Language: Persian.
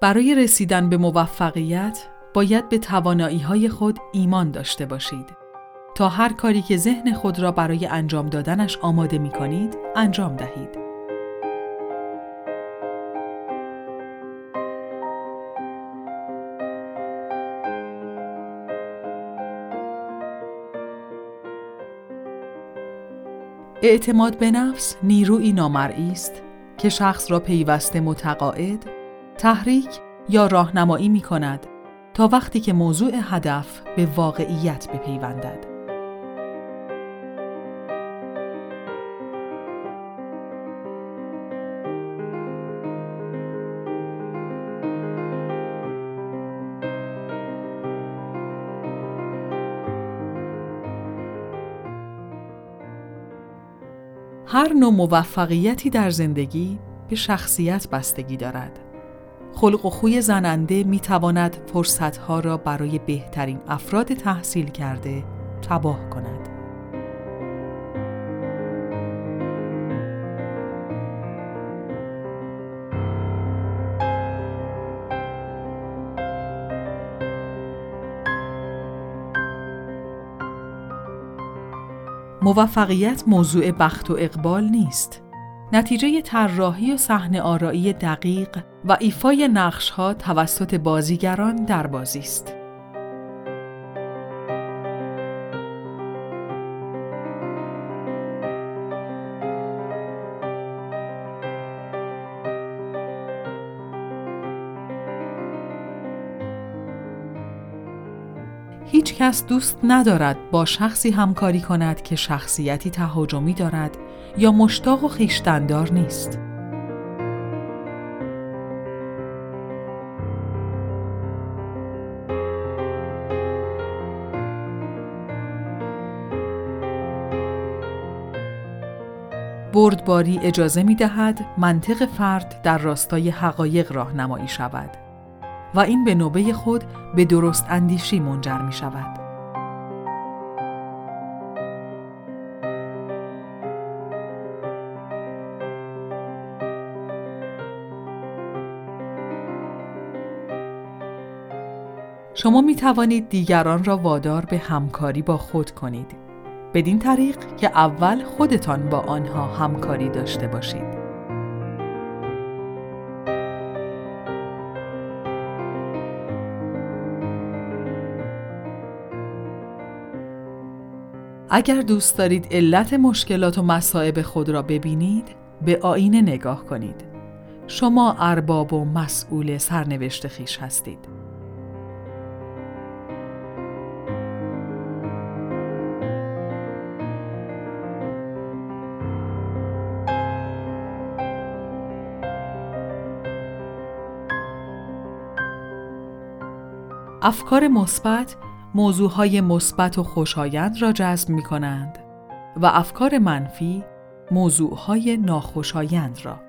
برای رسیدن به موفقیت باید به توانایی های خود ایمان داشته باشید تا هر کاری که ذهن خود را برای انجام دادنش آماده می کنید انجام دهید. اعتماد به نفس نیروی نامرئی است که شخص را پیوسته متقاعد، تحریک یا راهنمایی می کند تا وقتی که موضوع هدف به واقعیت بپیوندد. هر نوع موفقیتی در زندگی به شخصیت بستگی دارد. خلق و خوی زننده می تواند فرصتها را برای بهترین افراد تحصیل کرده تباه کند. موفقیت موضوع بخت و اقبال نیست. نتیجه طراحی و صحنه آرایی دقیق و ایفای نقشها توسط بازیگران در بازی است. هیچ کس دوست ندارد با شخصی همکاری کند که شخصیتی تهاجمی دارد یا مشتاق و خیشتندار نیست. بردباری اجازه می دهد منطق فرد در راستای حقایق راهنمایی شود. و این به نوبه خود به درست اندیشی منجر می شود. شما می توانید دیگران را وادار به همکاری با خود کنید. بدین طریق که اول خودتان با آنها همکاری داشته باشید. اگر دوست دارید علت مشکلات و مصائب خود را ببینید به آینه نگاه کنید شما ارباب و مسئول سرنوشت خیش هستید افکار مثبت موضوعهای مثبت و خوشایند را جذب می کنند و افکار منفی موضوعهای ناخوشایند را.